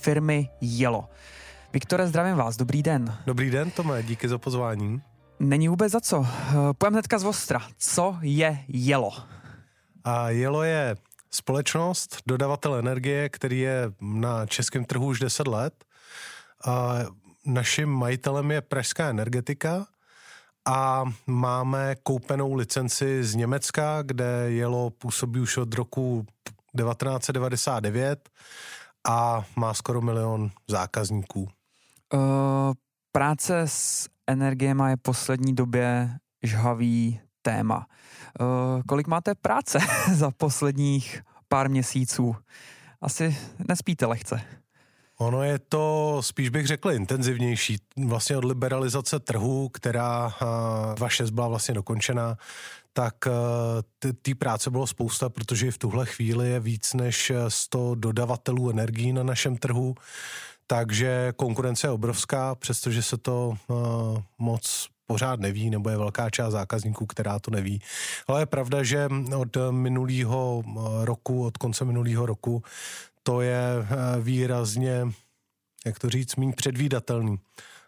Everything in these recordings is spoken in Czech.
firmy Jelo. Viktore, zdravím vás, dobrý den. Dobrý den, Tome, díky za pozvání. Není vůbec za co. Pojďme hnedka z Ostra. Co je Jelo? A Jelo je společnost, dodavatel energie, který je na českém trhu už 10 let. A naším majitelem je Pražská energetika a máme koupenou licenci z Německa, kde Jelo působí už od roku 1999 a má skoro milion zákazníků. Uh, práce s energiemi je poslední době žhavý téma. Uh, kolik máte práce za posledních pár měsíců? Asi nespíte lehce. Ono je to, spíš bych řekl, intenzivnější. Vlastně od liberalizace trhu, která 2.6 byla vlastně dokončena, tak té práce bylo spousta, protože v tuhle chvíli je víc než 100 dodavatelů energií na našem trhu takže konkurence je obrovská, přestože se to uh, moc pořád neví, nebo je velká část zákazníků, která to neví. Ale je pravda, že od minulého eh, roku, od konce minulého roku, to je eh, výrazně, jak to říct, méně předvídatelný.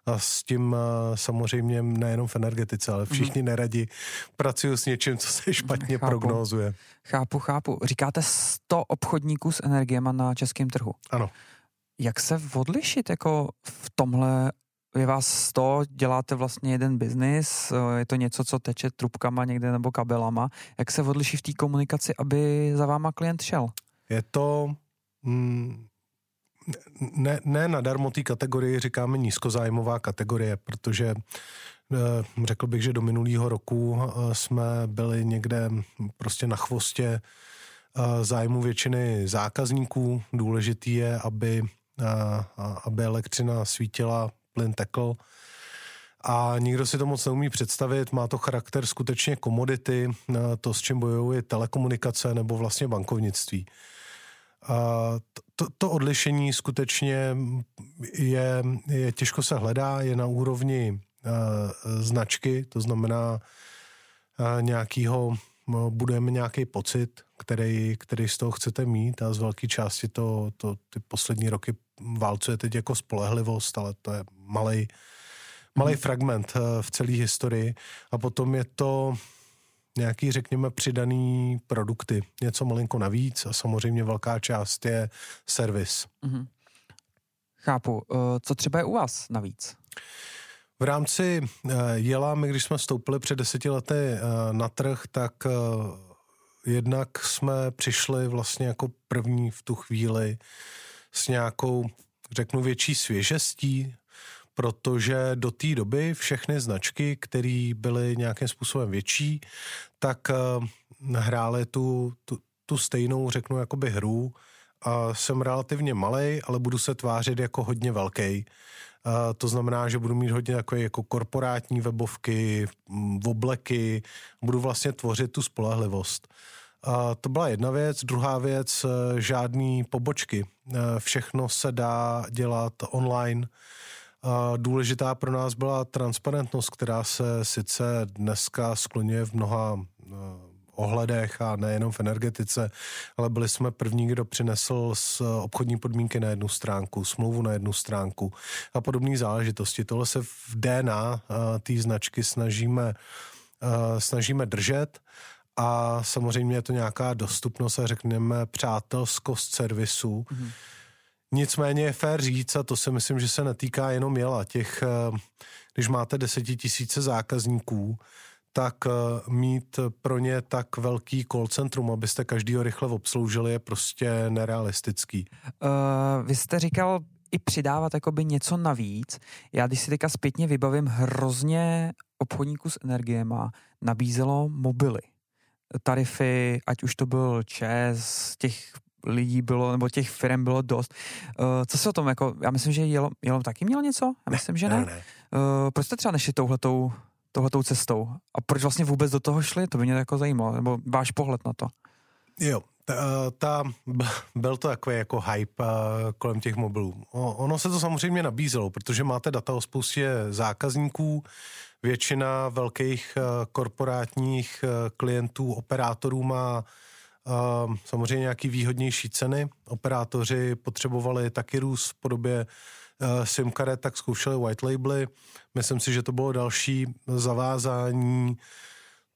A s tím samozřejmě nejenom v energetice, ale všichni mm. neradi pracují s něčím, co se špatně chápu. prognózuje. Chápu, chápu. Říkáte 100 obchodníků s energiemi na českém trhu. Ano. Jak se odlišit jako v tomhle je vás 100, děláte vlastně jeden biznis, je to něco, co teče trubkama někde nebo kabelama. Jak se odliší v té komunikaci, aby za váma klient šel? Je to mm, ne, ne nadarmo té kategorii říkáme nízkozájmová kategorie, protože eh, řekl bych, že do minulého roku eh, jsme byli někde prostě na chvostě eh, zájmu většiny zákazníků. Důležitý je, aby aby elektřina svítila, plyn tekl. A nikdo si to moc neumí představit, má to charakter skutečně komodity, to, s čím bojují telekomunikace nebo vlastně bankovnictví. A to, to odlišení skutečně je, je těžko se hledá, je na úrovni uh, značky, to znamená uh, nějakýho, budujeme nějaký pocit, který, který z toho chcete mít a z velké části to, to ty poslední roky válcuje teď jako spolehlivost, ale to je malý malý hmm. fragment eh, v celé historii. A potom je to nějaký, řekněme, přidaný produkty. Něco malinko navíc a samozřejmě velká část je servis. Mm-hmm. Chápu. Eh, co třeba je u vás navíc? V rámci eh, Jela, my když jsme vstoupili před deseti lety na trh, tak jednak jsme přišli vlastně jako první v tu chvíli s nějakou, řeknu, větší svěžestí, protože do té doby všechny značky, které byly nějakým způsobem větší, tak uh, hrály tu, tu, tu stejnou, řeknu, jakoby hru. A jsem relativně malý, ale budu se tvářit jako hodně velký. Uh, to znamená, že budu mít hodně takové jako korporátní webovky, obleky, budu vlastně tvořit tu spolehlivost. A to byla jedna věc. Druhá věc, eh, žádný pobočky. Eh, všechno se dá dělat online. A důležitá pro nás byla transparentnost, která se sice dneska skloňuje v mnoha eh, ohledech a nejenom v energetice, ale byli jsme první, kdo přinesl z obchodní podmínky na jednu stránku, smlouvu na jednu stránku a podobné záležitosti. Tohle se v DNA té značky snažíme, snažíme držet a samozřejmě je to nějaká dostupnost a řekneme přátelskost servisu. Mm-hmm. Nicméně je fér říct, a to si myslím, že se netýká jenom jela, těch, eh, když máte desetitisíce zákazníků, tak eh, mít pro ně tak velký call centrum, abyste každýho rychle obsloužili, je prostě nerealistický. Uh, vy jste říkal i přidávat jakoby něco navíc. Já když si teďka zpětně vybavím, hrozně obchodníků s energiema nabízelo mobily tarify, ať už to byl ČES, těch lidí bylo, nebo těch firm bylo dost. Uh, co se o tom, jako, já myslím, že Jelom, Jelom taky měl něco? Já myslím, ne, že ne. ne, ne. Uh, proč jste třeba nešli touhletou, touhletou cestou? A proč vlastně vůbec do toho šli? To by mě jako zajímalo, nebo váš pohled na to. Jo, ta, ta, byl to takový jako hype kolem těch mobilů. Ono se to samozřejmě nabízelo, protože máte data o spoustě zákazníků, většina velkých korporátních klientů, operátorů má samozřejmě nějaký výhodnější ceny. Operátoři potřebovali taky růst v podobě SIM karet, tak zkoušeli white labely. Myslím si, že to bylo další zavázání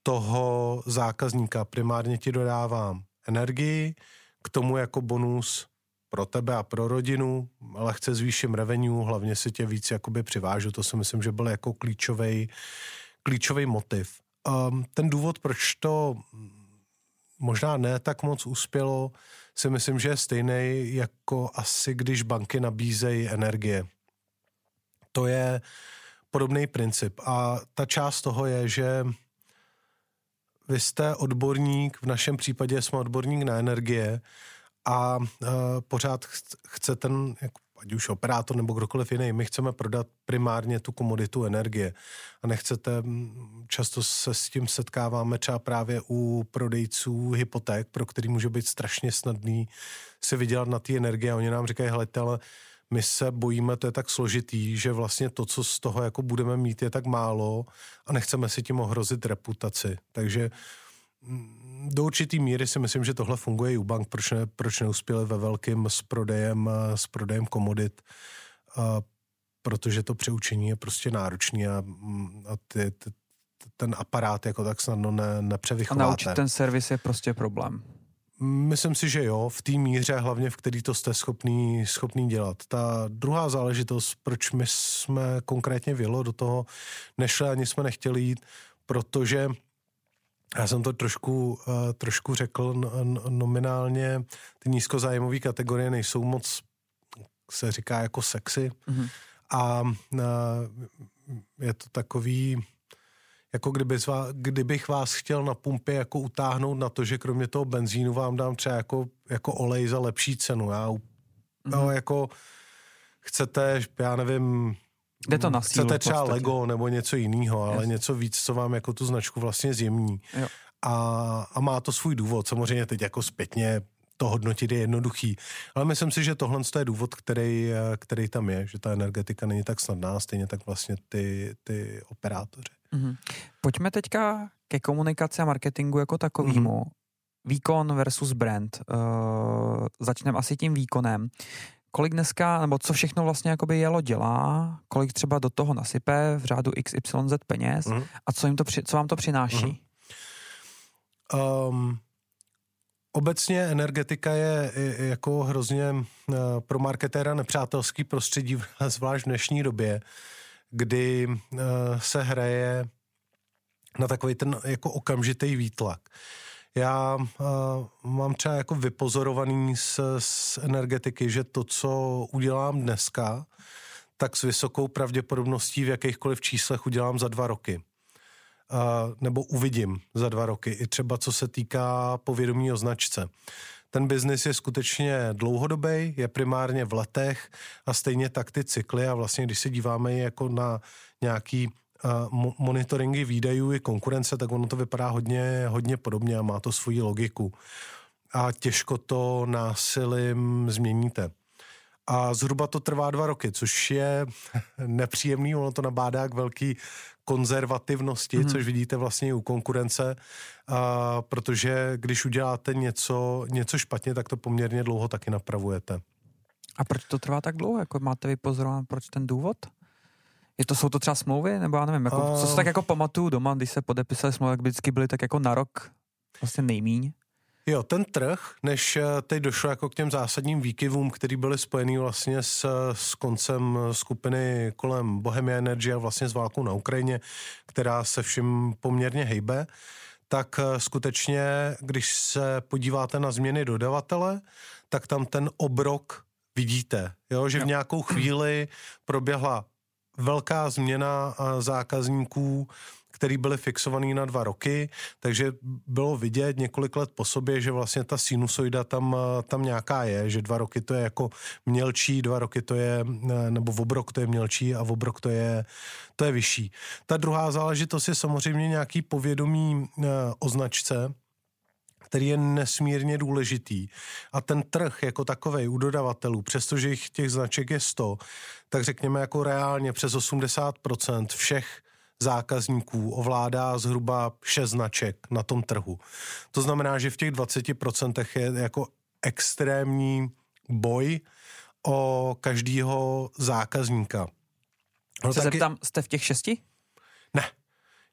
toho zákazníka. Primárně ti dodávám energii, k tomu jako bonus pro tebe a pro rodinu, lehce zvýším revenue, hlavně si tě víc jakoby přivážu, to si myslím, že byl jako klíčový klíčový motiv. Um, ten důvod, proč to možná ne tak moc uspělo, si myslím, že je stejný jako asi když banky nabízejí energie. To je podobný princip. A ta část toho je, že vy jste odborník, v našem případě jsme odborník na energie a uh, pořád chce ten, ať už operátor nebo kdokoliv jiný, my chceme prodat primárně tu komoditu energie a nechcete, často se s tím setkáváme třeba právě u prodejců hypoték, pro který může být strašně snadný si vydělat na té energie a oni nám říkají, hele, ale my se bojíme, to je tak složitý, že vlastně to, co z toho jako budeme mít, je tak málo a nechceme si tím ohrozit reputaci. Takže mm, do určitý míry si myslím, že tohle funguje i u bank, proč, ne, proč neuspěli ve velkým s prodejem, s prodejem komodit, a, protože to přeučení je prostě náročný a, mm, a ty, ty, ten aparát jako tak snadno ne, nepřevychováte. A naučit ten servis je prostě problém. Myslím si, že jo, v té míře, hlavně v který to jste schopný, schopný dělat. Ta druhá záležitost, proč my jsme konkrétně vělo do toho nešli, ani jsme nechtěli jít, protože já jsem to trošku, uh, trošku řekl nominálně, ty nízkozájmové kategorie nejsou moc, se říká jako sexy mm-hmm. a uh, je to takový jako kdyby kdybych vás chtěl na pumpě jako utáhnout na to, že kromě toho benzínu vám dám třeba jako, jako olej za lepší cenu. Já mm-hmm. no, jako chcete, já nevím, Jde to na sílu, chcete třeba Lego nebo něco jiného, ale yes. něco víc, co vám jako tu značku vlastně zjemní. Jo. A, a má to svůj důvod. Samozřejmě teď jako zpětně to hodnotit je jednoduchý. Ale myslím si, že tohle je důvod, který, který tam je, že ta energetika není tak snadná, stejně tak vlastně ty, ty operátoři. Mm-hmm. Pojďme teďka ke komunikaci a marketingu jako takovýmu. Mm-hmm. Výkon versus brand. Uh, začneme asi tím výkonem. Kolik dneska, nebo co všechno vlastně jakoby jelo dělá, kolik třeba do toho nasype v řádu XYZ peněz mm-hmm. a co, jim to co vám to přináší? Mm-hmm. Um, Obecně energetika je jako hrozně uh, pro marketéra nepřátelský prostředí, zvlášť v dnešní době, kdy uh, se hraje na takový ten jako okamžitý výtlak. Já uh, mám třeba jako vypozorovaný z, z energetiky, že to, co udělám dneska, tak s vysokou pravděpodobností v jakýchkoliv číslech udělám za dva roky. Uh, nebo uvidím za dva roky, i třeba co se týká povědomí o značce. Ten biznis je skutečně dlouhodobý, je primárně v letech a stejně tak ty cykly a vlastně, když se díváme jako na nějaký monitoringy výdajů i konkurence, tak ono to vypadá hodně, hodně podobně a má to svoji logiku. A těžko to násilím změníte. A zhruba to trvá dva roky, což je nepříjemný, ono to nabádá k velký konzervativnosti, mm-hmm. což vidíte vlastně i u konkurence, a, protože když uděláte něco, něco špatně, tak to poměrně dlouho taky napravujete. A proč to trvá tak dlouho? Jako máte vypozorovat, proč ten důvod? Je to, jsou to třeba smlouvy, nebo já nevím, jako, co se tak jako pamatuju doma, když se podepisali smlouvy, jak vždycky byly tak jako na rok vlastně nejmíň? Jo, ten trh, než eh, teď došlo jako k těm zásadním výkyvům, které byly spojený vlastně s, s koncem skupiny kolem Bohemia Energy a vlastně s válkou na Ukrajině, která se vším poměrně hejbe, tak eh, skutečně, když se podíváte na změny dodavatele, tak tam ten obrok vidíte, jo? že v nějakou chvíli proběhla velká změna zákazníků který byly fixovaný na dva roky, takže bylo vidět několik let po sobě, že vlastně ta sinusoida tam, tam nějaká je, že dva roky to je jako mělčí, dva roky to je, nebo v obrok to je mělčí a v obrok to je, to je vyšší. Ta druhá záležitost je samozřejmě nějaký povědomí o značce, který je nesmírně důležitý. A ten trh jako takový u dodavatelů, přestože jich těch značek je 100, tak řekněme jako reálně přes 80% všech zákazníků ovládá zhruba 6 značek na tom trhu. To znamená, že v těch 20% je jako extrémní boj o každého zákazníka. No, Se taky... zeptám, jste v těch šesti? Ne,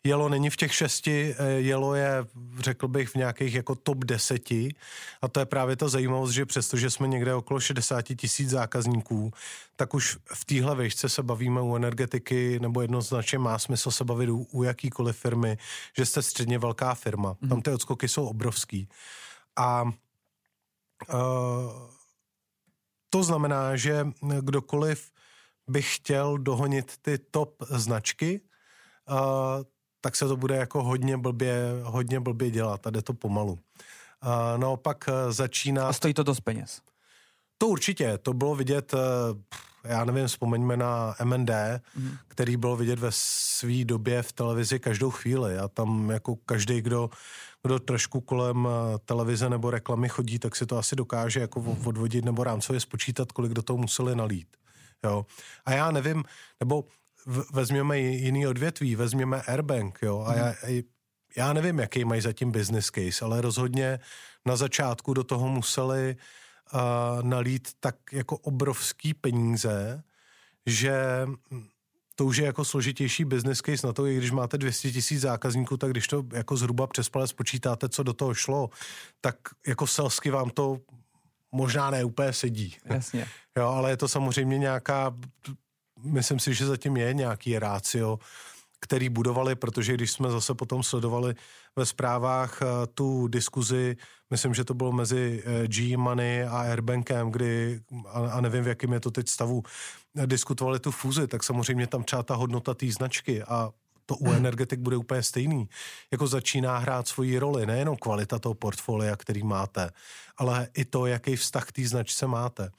Jelo není v těch šesti, eh, Jelo je, řekl bych, v nějakých jako top deseti a to je právě ta zajímavost, že přestože jsme někde okolo 60 tisíc zákazníků, tak už v téhle výšce se bavíme u energetiky nebo jednoznačně má smysl se bavit u, u jakýkoliv firmy, že jste středně velká firma. Mm-hmm. Tam ty odskoky jsou obrovský. A uh, to znamená, že kdokoliv by chtěl dohonit ty top značky, uh, tak se to bude jako hodně blbě, hodně blbě dělat a jde to pomalu. A naopak e, začíná... A stojí to dost peněz? To určitě, to bylo vidět, e, já nevím, vzpomeňme na MND, mm. který bylo vidět ve své době v televizi každou chvíli a tam jako každý, kdo, kdo trošku kolem e, televize nebo reklamy chodí, tak si to asi dokáže jako odvodit nebo rámcově spočítat, kolik do toho museli nalít. Jo. A já nevím, nebo vezměme jiný odvětví, vezměme Airbank, jo, a já, mhm. já nevím, jaký mají zatím business case, ale rozhodně na začátku do toho museli uh, nalít tak jako obrovský peníze, že to už je jako složitější business case na to, i když máte 200 tisíc zákazníků, tak když to jako zhruba přes palec spočítáte, co do toho šlo, tak jako selsky vám to možná ne úplně sedí. Jasně. Jo, ale je to samozřejmě nějaká myslím si, že zatím je nějaký rácio, který budovali, protože když jsme zase potom sledovali ve zprávách eh, tu diskuzi, myslím, že to bylo mezi eh, G-Money a Airbankem, kdy, a nevím, v jakém je to teď stavu, diskutovali tu fúzi, tak samozřejmě tam třeba ta hodnota té značky a to u energetik bude úplně stejný. Jako začíná hrát svoji roli, nejenom kvalita toho portfolia, který máte, ale i to, jaký vztah k té značce máte.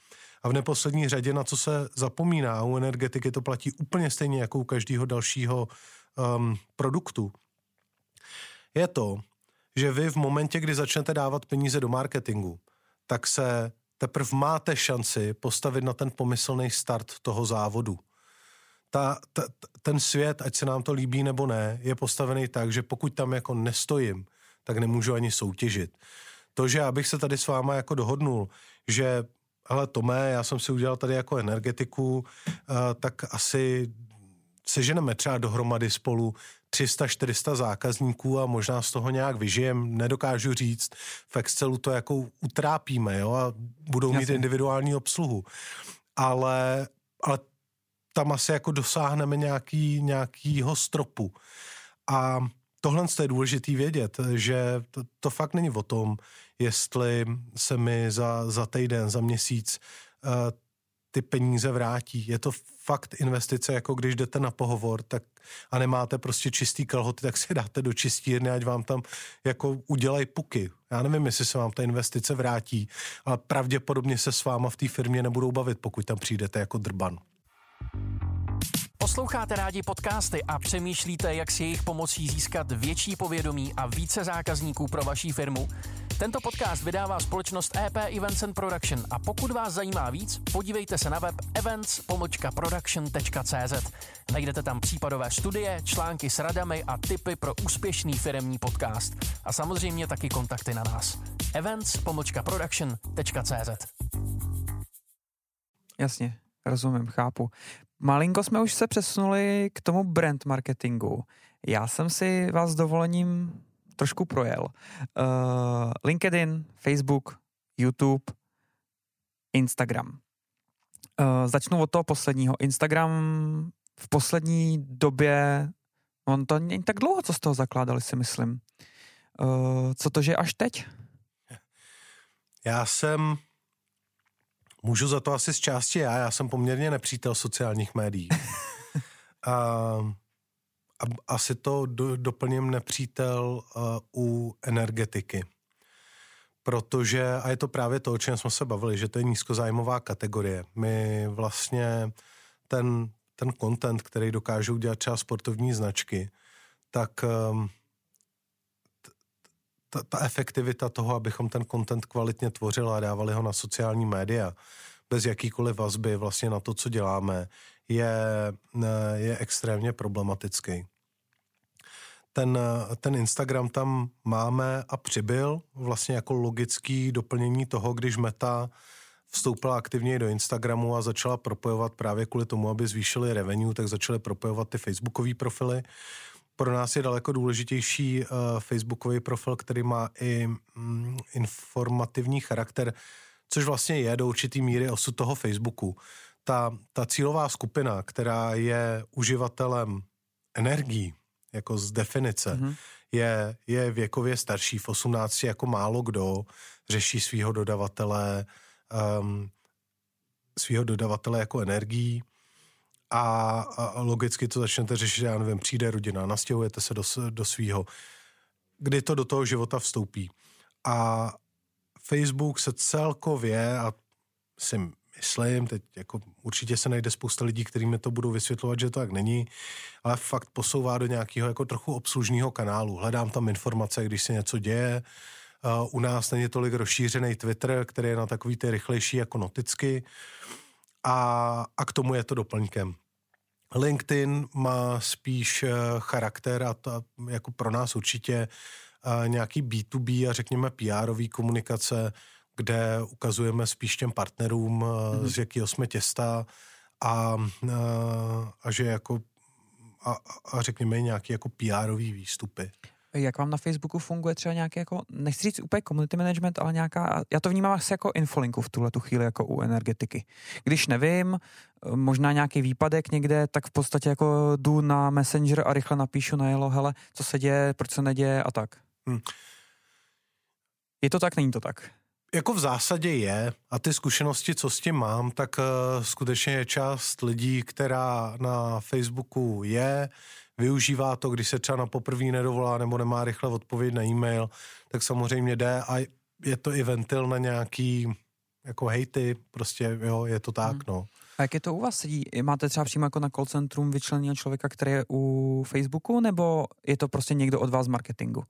A v neposlední řadě, na co se zapomíná, u energetiky to platí úplně stejně jako u každého dalšího um, produktu, je to, že vy v momentě, kdy začnete dávat peníze do marketingu, tak se teprve máte šanci postavit na ten pomyslný start toho závodu. Ta, ta, ten svět, ať se nám to líbí nebo ne, je postavený tak, že pokud tam jako nestojím, tak nemůžu ani soutěžit. To, že abych se tady s váma jako dohodnul, že ale Tomé, já jsem si udělal tady jako energetiku, uh, tak asi seženeme třeba dohromady spolu 300-400 zákazníků a možná z toho nějak vyžijem, nedokážu říct. V Excelu to jako utrápíme, jo, a budou Jasně. mít individuální obsluhu. Ale, ale tam asi jako dosáhneme nějaký, nějakýho stropu. A tohle je důležitý vědět, že to, to fakt není o tom, jestli se mi za, za týden, za měsíc uh, ty peníze vrátí. Je to fakt investice, jako když jdete na pohovor tak a nemáte prostě čistý kalhoty, tak si dáte do čistírny, ať vám tam jako udělají puky. Já nevím, jestli se vám ta investice vrátí, ale pravděpodobně se s váma v té firmě nebudou bavit, pokud tam přijdete jako drban. Posloucháte rádi podcasty a přemýšlíte, jak si jejich pomocí získat větší povědomí a více zákazníků pro vaší firmu? Tento podcast vydává společnost EP Events and Production a pokud vás zajímá víc, podívejte se na web events.production.cz. Najdete tam případové studie, články s radami a tipy pro úspěšný firemní podcast. A samozřejmě taky kontakty na nás. events.production.cz Jasně, rozumím, chápu. Malinko jsme už se přesunuli k tomu brand marketingu. Já jsem si vás s dovolením trošku projel. Uh, LinkedIn, Facebook, YouTube, Instagram. Uh, začnu od toho posledního. Instagram v poslední době, on to není tak dlouho, co z toho zakládali, si myslím. Uh, co to, že až teď? Já jsem Můžu za to asi z části já, já jsem poměrně nepřítel sociálních médií. a, asi to do, doplním nepřítel uh, u energetiky. Protože, a je to právě to, o čem jsme se bavili, že to je nízkozájmová kategorie. My vlastně ten, ten content, který dokážou dělat třeba sportovní značky, tak um, ta, ta efektivita toho, abychom ten content kvalitně tvořili a dávali ho na sociální média, bez jakýkoliv vazby vlastně na to, co děláme, je, je extrémně problematický. Ten, ten Instagram tam máme a přibyl vlastně jako logický doplnění toho, když Meta vstoupila aktivně do Instagramu a začala propojovat právě kvůli tomu, aby zvýšili revenue, tak začaly propojovat ty facebookové profily. Pro nás je daleko důležitější uh, facebookový profil, který má i mm, informativní charakter, což vlastně je do určitý míry osud toho Facebooku. Ta, ta cílová skupina, která je uživatelem energií, jako z definice, mm-hmm. je, je věkově starší, v 18 jako málo kdo řeší svého dodavatele, um, svého dodavatele jako energií a, a logicky to začnete řešit, já nevím, přijde rodina, nastěhujete se do, do svého, kdy to do toho života vstoupí. A Facebook se celkově, a si myslím, teď jako určitě se najde spousta lidí, kterými to budou vysvětlovat, že to tak není, ale fakt posouvá do nějakého jako trochu obslužného kanálu. Hledám tam informace, když se něco děje, u nás není tolik rozšířený Twitter, který je na takový ty rychlejší jako noticky a, a k tomu je to doplňkem. LinkedIn má spíš uh, charakter a to jako pro nás určitě nějaký B2B a řekněme PR komunikace, kde ukazujeme spíš těm partnerům, mm-hmm. z jakého jsme těsta a, a že jako a, a řekněme nějaký jako pr výstupy. Jak vám na Facebooku funguje třeba nějaký jako, nechci říct úplně community management, ale nějaká, já to vnímám asi jako infolinku v tuhle tu chvíli jako u energetiky. Když nevím, možná nějaký výpadek někde, tak v podstatě jako jdu na Messenger a rychle napíšu na jelo, hele, co se děje, proč se neděje a tak. Hmm. Je to tak, není to tak? Jako v zásadě je a ty zkušenosti, co s tím mám, tak uh, skutečně je část lidí, která na Facebooku je, využívá to, když se třeba na poprvé nedovolá nebo nemá rychle odpověď na e-mail, tak samozřejmě jde a je to i ventil na nějaký jako hejty, prostě jo, je to tak, hmm. no. A jak je to u vás sedí? Máte třeba přímo jako na call centrum vyčleněného člověka, který je u Facebooku, nebo je to prostě někdo od vás z marketingu,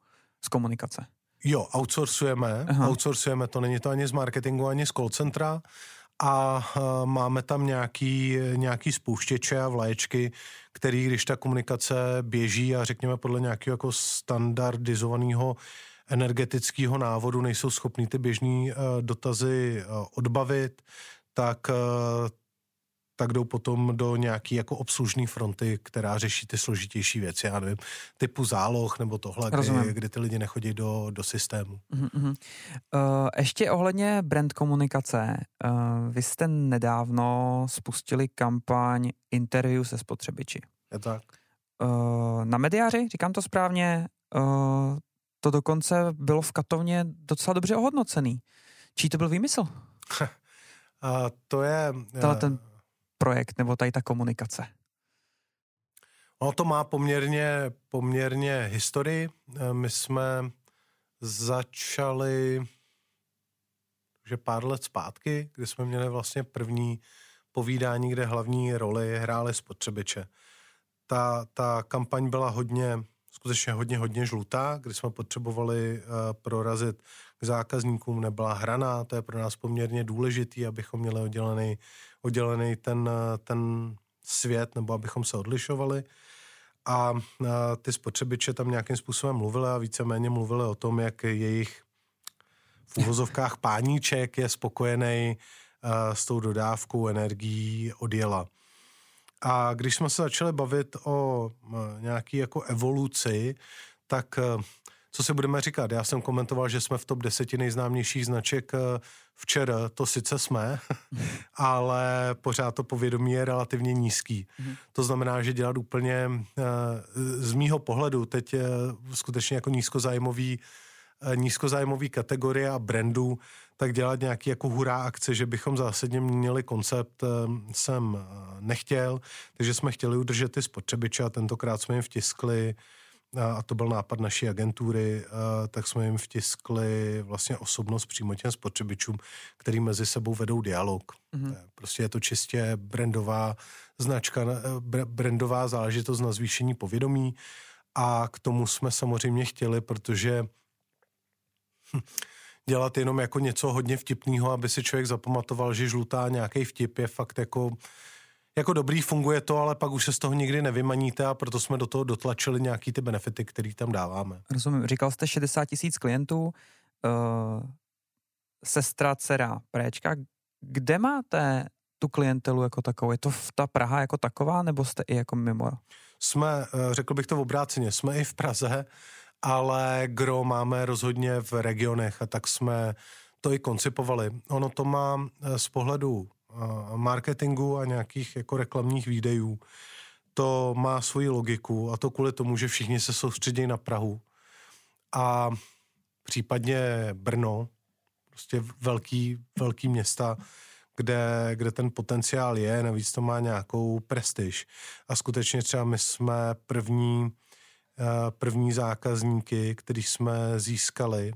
z komunikace? Jo, outsourcujeme, Aha. outsourcujeme, to není to ani z marketingu, ani z call centra a uh, máme tam nějaký, nějaký spouštěče a vlaječky, který, když ta komunikace běží a řekněme podle nějakého jako standardizovaného energetického návodu nejsou schopný ty běžné uh, dotazy uh, odbavit, tak tak jdou potom do nějaký jako obslužní fronty, která řeší ty složitější věci, já nevím, typu záloh nebo tohle, kdy, kdy ty lidi nechodí do, do systému. Uh-huh. Uh, ještě ohledně brand komunikace. Uh, vy jste nedávno spustili kampaň interview se spotřebiči. Je tak. Uh, na mediáři, říkám to správně, uh, to dokonce bylo v katovně docela dobře ohodnocený. Čí to byl výmysl? uh, to je... Uh, ten projekt nebo tady ta komunikace? Ono to má poměrně, poměrně historii. My jsme začali že pár let zpátky, kdy jsme měli vlastně první povídání, kde hlavní roli hrály spotřebiče. Ta, ta kampaň byla hodně, skutečně hodně, hodně žlutá, kdy jsme potřebovali uh, prorazit k zákazníkům, nebyla hraná, to je pro nás poměrně důležitý, abychom měli oddělený oddělený ten, ten svět, nebo abychom se odlišovali. A ty spotřebiče tam nějakým způsobem mluvili a víceméně mluvili o tom, jak jejich v úvozovkách páníček je spokojený s tou dodávkou energií odjela. A když jsme se začali bavit o nějaký jako evoluci, tak co si budeme říkat? Já jsem komentoval, že jsme v top deseti nejznámějších značek eh, včera, to sice jsme, ale pořád to povědomí je relativně nízký. Mm. To znamená, že dělat úplně eh, z mýho pohledu teď skutečně jako nízkozájmový nízkozájmové kategorie a brandů, tak dělat nějaký jako hurá akce, že bychom zásadně měli koncept, jsem nechtěl, takže jsme chtěli udržet ty spotřebiče a tentokrát jsme jim vtiskli a to byl nápad naší agentury, tak jsme jim vtiskli vlastně osobnost přímo těm spotřebičům, který mezi sebou vedou dialog. Mm-hmm. Prostě je to čistě brandová značka, brandová záležitost na zvýšení povědomí a k tomu jsme samozřejmě chtěli, protože hm, dělat jenom jako něco hodně vtipného, aby si člověk zapamatoval, že žlutá nějaký vtip je fakt jako jako dobrý, funguje to, ale pak už se z toho nikdy nevymaníte a proto jsme do toho dotlačili nějaký ty benefity, který tam dáváme. Rozumím. Říkal jste 60 tisíc klientů, uh, sestra, dcera, préčka. Kde máte tu klientelu jako takovou? Je to ta Praha jako taková, nebo jste i jako mimo? Jsme, eh, řekl bych to v obráceně, jsme i v Praze, ale gro máme rozhodně v regionech a tak jsme to i koncipovali. Ono to má eh, z pohledu marketingu a nějakých jako reklamních výdejů, to má svoji logiku a to kvůli tomu, že všichni se soustředí na Prahu a případně Brno, prostě velký, velký města, kde, kde ten potenciál je, navíc to má nějakou prestiž. A skutečně třeba my jsme první, eh, první zákazníky, který jsme získali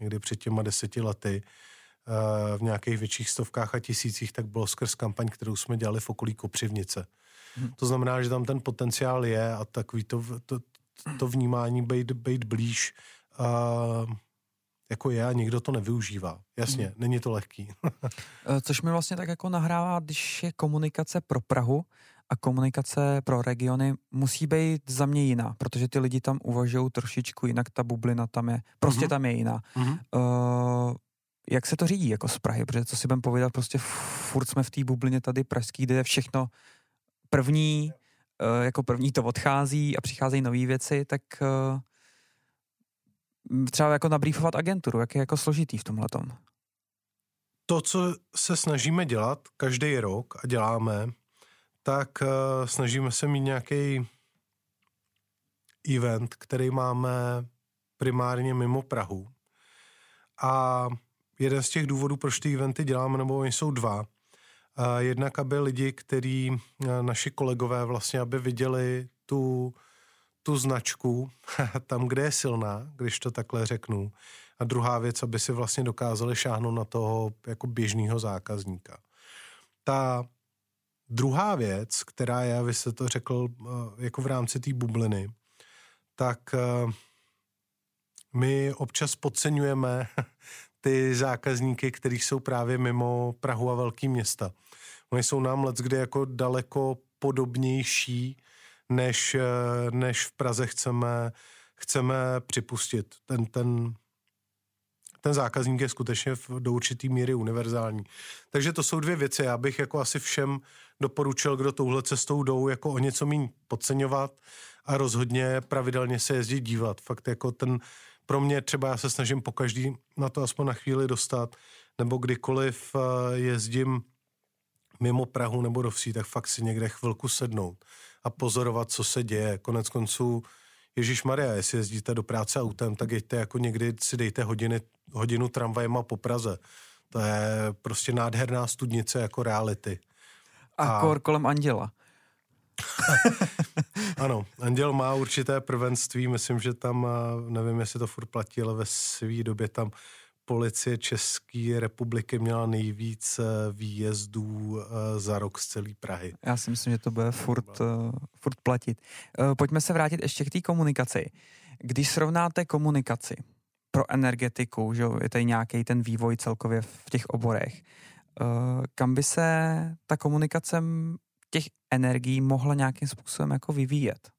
někdy před těma deseti lety, v nějakých větších stovkách a tisících, tak bylo skrz kampaň, kterou jsme dělali v okolí Kopřivnice. Hmm. To znamená, že tam ten potenciál je a takový to, to, to vnímání být, být blíž uh, jako je a nikdo to nevyužívá. Jasně, hmm. není to lehký. Eh, což mi vlastně tak jako nahrává, když je komunikace pro Prahu a komunikace pro regiony musí být za mě jiná, protože ty lidi tam uvažují trošičku jinak, ta bublina tam je, prostě mm-hmm. tam je jiná. Mm-hmm. Uh, jak se to řídí jako z Prahy, protože co si budem povědat, prostě furt jsme v té bublině tady pražský, kde je všechno první, eh, jako první to odchází a přicházejí nové věci, tak eh, třeba jako nabrýfovat agenturu, jak je jako složitý v tomhle tom. To, co se snažíme dělat každý rok a děláme, tak uh, snažíme se mít nějaký event, který máme primárně mimo Prahu. A jeden z těch důvodů, proč ty eventy děláme, nebo oni jsou dva. Jednak, aby lidi, který naši kolegové vlastně, aby viděli tu, tu značku tam, kde je silná, když to takhle řeknu. A druhá věc, aby si vlastně dokázali šáhnout na toho jako běžného zákazníka. Ta druhá věc, která je, vy jste to řekl jako v rámci té bubliny, tak my občas podceňujeme ty zákazníky, kteří jsou právě mimo Prahu a velký města. Oni jsou nám let kde jako daleko podobnější, než, eh, než v Praze chceme, chceme připustit. Ten, ten, ten zákazník je skutečně do určitý míry univerzální. Takže to jsou dvě věci. Já bych jako asi všem doporučil, kdo touhle cestou jdou, jako o něco méně podceňovat a rozhodně pravidelně se jezdit dívat. Fakt jako ten pro mě třeba já se snažím po každý na to aspoň na chvíli dostat, nebo kdykoliv eh, jezdím mimo Prahu nebo do vsí, tak fakt si někde chvilku sednout a pozorovat, co se děje. Konec konců, Ježíš Maria, jestli jezdíte do práce autem, tak jeďte jako někdy si dejte hodiny, hodinu tramvajema po Praze. To je prostě nádherná studnice jako reality. A, a kor kolem Anděla. ano, Anděl má určité prvenství, myslím, že tam, nevím, jestli to furt platí, ale ve své době tam policie České republiky měla nejvíc eh, výjezdů eh, za rok z celé Prahy. Já si myslím, že to bude furt, uh, furt platit. Pojďme se vrátit ještě k té komunikaci. Když srovnáte komunikaci pro energetiku, že je tady nějaký ten vývoj celkově v těch oborech, kam by se ta komunikace těch energií mohla nějakým způsobem jako vyvíjet.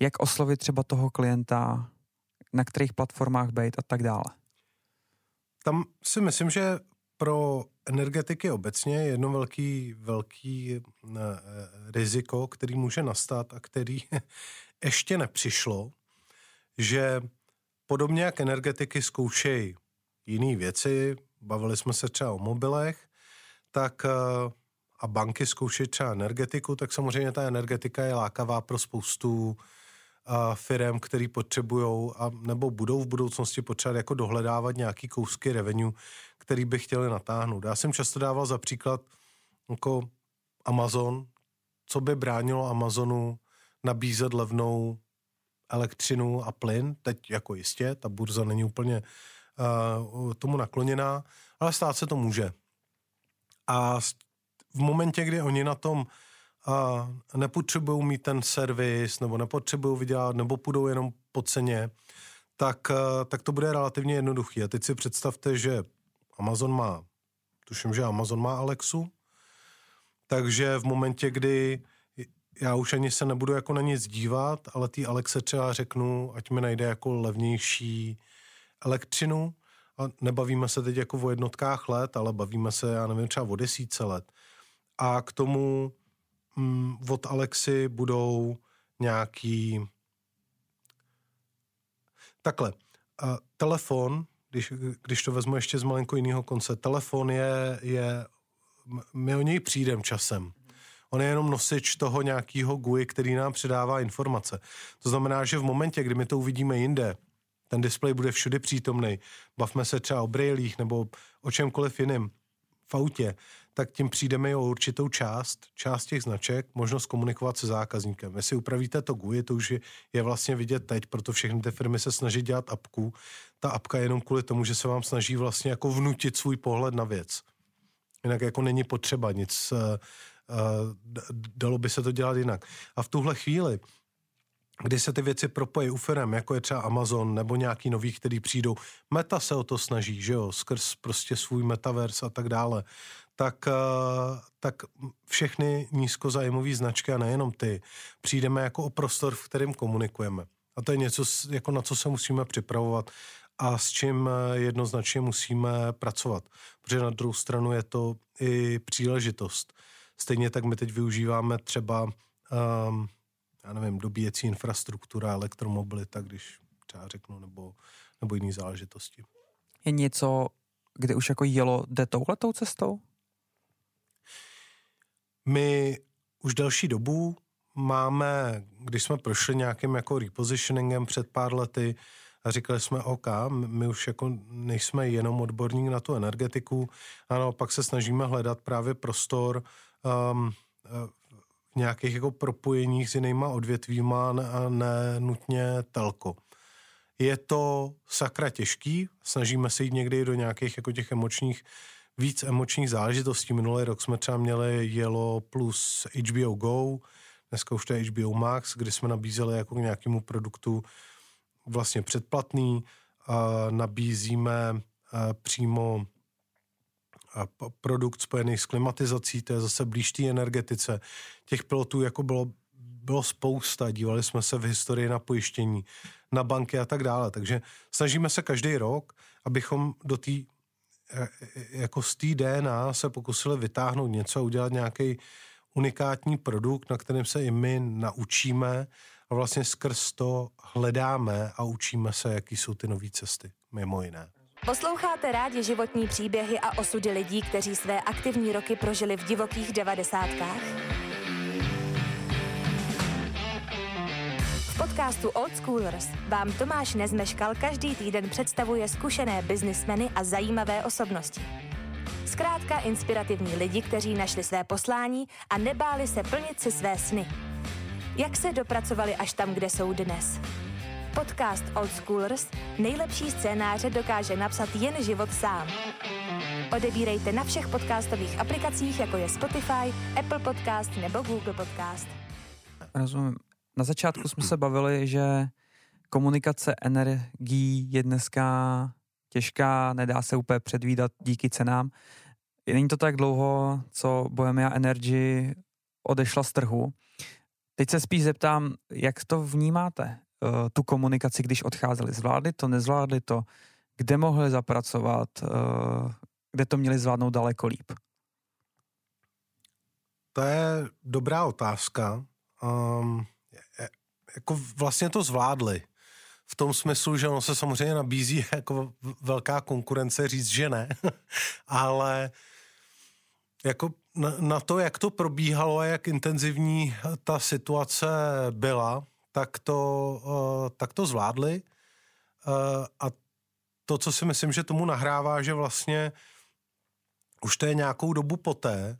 Jak oslovit třeba toho klienta, na kterých platformách být a tak dále. Tam si myslím, že pro energetiky obecně je jedno velký, velký ne, eh, riziko, který může nastat a který ještě nepřišlo, že podobně jak energetiky zkoušejí jiné věci, bavili jsme se třeba o mobilech, tak eh, a banky zkoušet třeba energetiku, tak samozřejmě ta energetika je lákavá pro spoustu firm, který potřebují a nebo budou v budoucnosti potřebovat jako dohledávat nějaký kousky revenue, který by chtěli natáhnout. Já jsem často dával za příklad jako Amazon, co by bránilo Amazonu nabízet levnou elektřinu a plyn, teď jako jistě, ta burza není úplně uh, tomu nakloněná, ale stát se to může. A v momentě, kdy oni na tom uh, nepotřebují mít ten servis, nebo nepotřebují vydělat, nebo půjdou jenom po ceně, tak, tak to bude relativně jednoduchý. A teď si představte, že Amazon má, tuším, že Amazon má Alexu, takže v momentě, kdy já už ani se nebudu jako na nic dívat, ale ty Alexe třeba řeknu, ať mi najde jako levnější elektřinu a nebavíme se teď jako o jednotkách let, ale bavíme se, já nevím, třeba o desíce let. A k tomu mm, od Alexy budou nějaký takhle. A telefon, když, když to vezmu ještě z malinko jiného konce, telefon je, je my o něj přijdem časem. On je jenom nosič toho nějakého GUI, který nám předává informace. To znamená, že v momentě, kdy my to uvidíme jinde, ten displej bude všude přítomný. Bavme se třeba o brailích nebo o čemkoliv jiným v autě, tak tím přijdeme o určitou část, část těch značek, možnost komunikovat se zákazníkem. Jestli upravíte to GUI, to už je, je vlastně vidět teď, proto všechny ty firmy se snaží dělat apku. Ta apka je jenom kvůli tomu, že se vám snaží vlastně jako vnutit svůj pohled na věc. Jinak jako není potřeba nic, uh, uh, dalo by se to dělat jinak. A v tuhle chvíli, kdy se ty věci propojí u firm, jako je třeba Amazon nebo nějaký nový, který přijdou. Meta se o to snaží, že jo, skrz prostě svůj metaverse a tak dále. Tak, uh, tak všechny nízkozájmové značky a nejenom ty, přijdeme jako o prostor, v kterém komunikujeme. A to je něco, jako na co se musíme připravovat a s čím eh, jednoznačně musíme pracovat. Protože na druhou stranu je to i příležitost. Stejně tak my teď využíváme třeba, um, já nevím, dobíjecí infrastruktura, elektromobilita, když třeba řeknu, nebo, nebo jiné záležitosti. Je něco, kde už jako jelo, jde touhletou cestou? My už delší dobu máme, když jsme prošli nějakým jako repositioningem před pár lety, a říkali jsme, OK, my už jako nejsme jenom odborník na tu energetiku, a naopak se snažíme hledat právě prostor um, v nějakých jako propojeních s jinýma odvětvíma a ne nutně telko. Je to sakra těžký, snažíme se jít někdy do nějakých jako těch emočních, víc emočních záležitostí. Minulý rok jsme třeba měli Jelo plus HBO Go, dneska už to je HBO Max, kdy jsme nabízeli jako k nějakému produktu vlastně předplatný, nabízíme přímo produkt spojený s klimatizací, to je zase blíž té energetice. Těch pilotů jako bylo, bylo spousta, dívali jsme se v historii na pojištění, na banky a tak dále, takže snažíme se každý rok, abychom do té jako z té DNA se pokusili vytáhnout něco udělat nějaký unikátní produkt, na kterém se i my naučíme a vlastně skrz to hledáme a učíme se, jaký jsou ty nové cesty, mimo jiné. Posloucháte rádi životní příběhy a osudy lidí, kteří své aktivní roky prožili v divokých devadesátkách? Podcastu Old Schoolers vám Tomáš Nezmeškal každý týden představuje zkušené biznismeny a zajímavé osobnosti. Zkrátka inspirativní lidi, kteří našli své poslání a nebáli se plnit si své sny. Jak se dopracovali až tam, kde jsou dnes? Podcast Old Schoolers nejlepší scénáře dokáže napsat jen život sám. Odebírejte na všech podcastových aplikacích, jako je Spotify, Apple Podcast nebo Google Podcast. Rozumím. Na začátku jsme se bavili, že komunikace energií je dneska těžká, nedá se úplně předvídat díky cenám. Není to tak dlouho, co Bohemia Energy odešla z trhu. Teď se spíš zeptám, jak to vnímáte, uh, tu komunikaci, když odcházeli? Zvládli to, nezvládli to? Kde mohli zapracovat? Uh, kde to měli zvládnout daleko líp? To je dobrá otázka. Um, jako vlastně to zvládli. V tom smyslu, že ono se samozřejmě nabízí jako velká konkurence říct, že ne, ale jako na, na to, jak to probíhalo a jak intenzivní ta situace byla, tak to, uh, tak to zvládli. Uh, a to, co si myslím, že tomu nahrává, že vlastně už to je nějakou dobu poté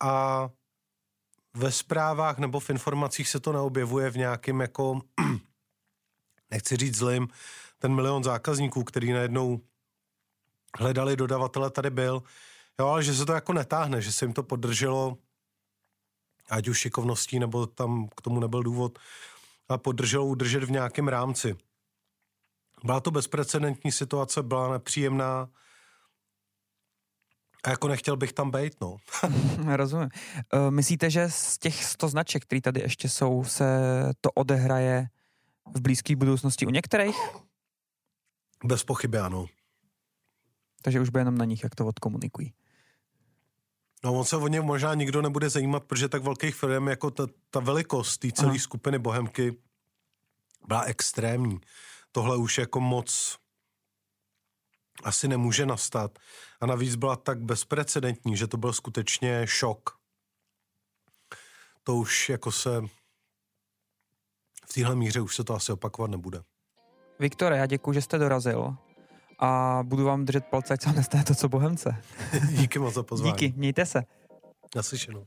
a ve zprávách nebo v informacích se to neobjevuje v nějakým jako, nechci říct zlým, ten milion zákazníků, který najednou hledali dodavatele, tady byl. Jo, ale že se to jako netáhne, že se jim to podrželo, ať už šikovností, nebo tam k tomu nebyl důvod, a podrželo udržet v nějakém rámci. Byla to bezprecedentní situace, byla nepříjemná, a jako nechtěl bych tam být, no. Rozumím. Uh, myslíte, že z těch 100 značek, které tady ještě jsou, se to odehraje v blízké budoucnosti u některých? Bez pochyby ano. Takže už bude jenom na nich, jak to odkomunikují. No on se o ně možná nikdo nebude zajímat, protože tak velkých firm jako ta, ta velikost té celé skupiny Bohemky byla extrémní. Tohle už jako moc asi nemůže nastat. A navíc byla tak bezprecedentní, že to byl skutečně šok. To už jako se v téhle míře už se to asi opakovat nebude. Viktore, já děkuji, že jste dorazil a budu vám držet palce, ať se nestane to, co Bohemce. Díky moc za pozvání. Díky, mějte se. Naslyšenou.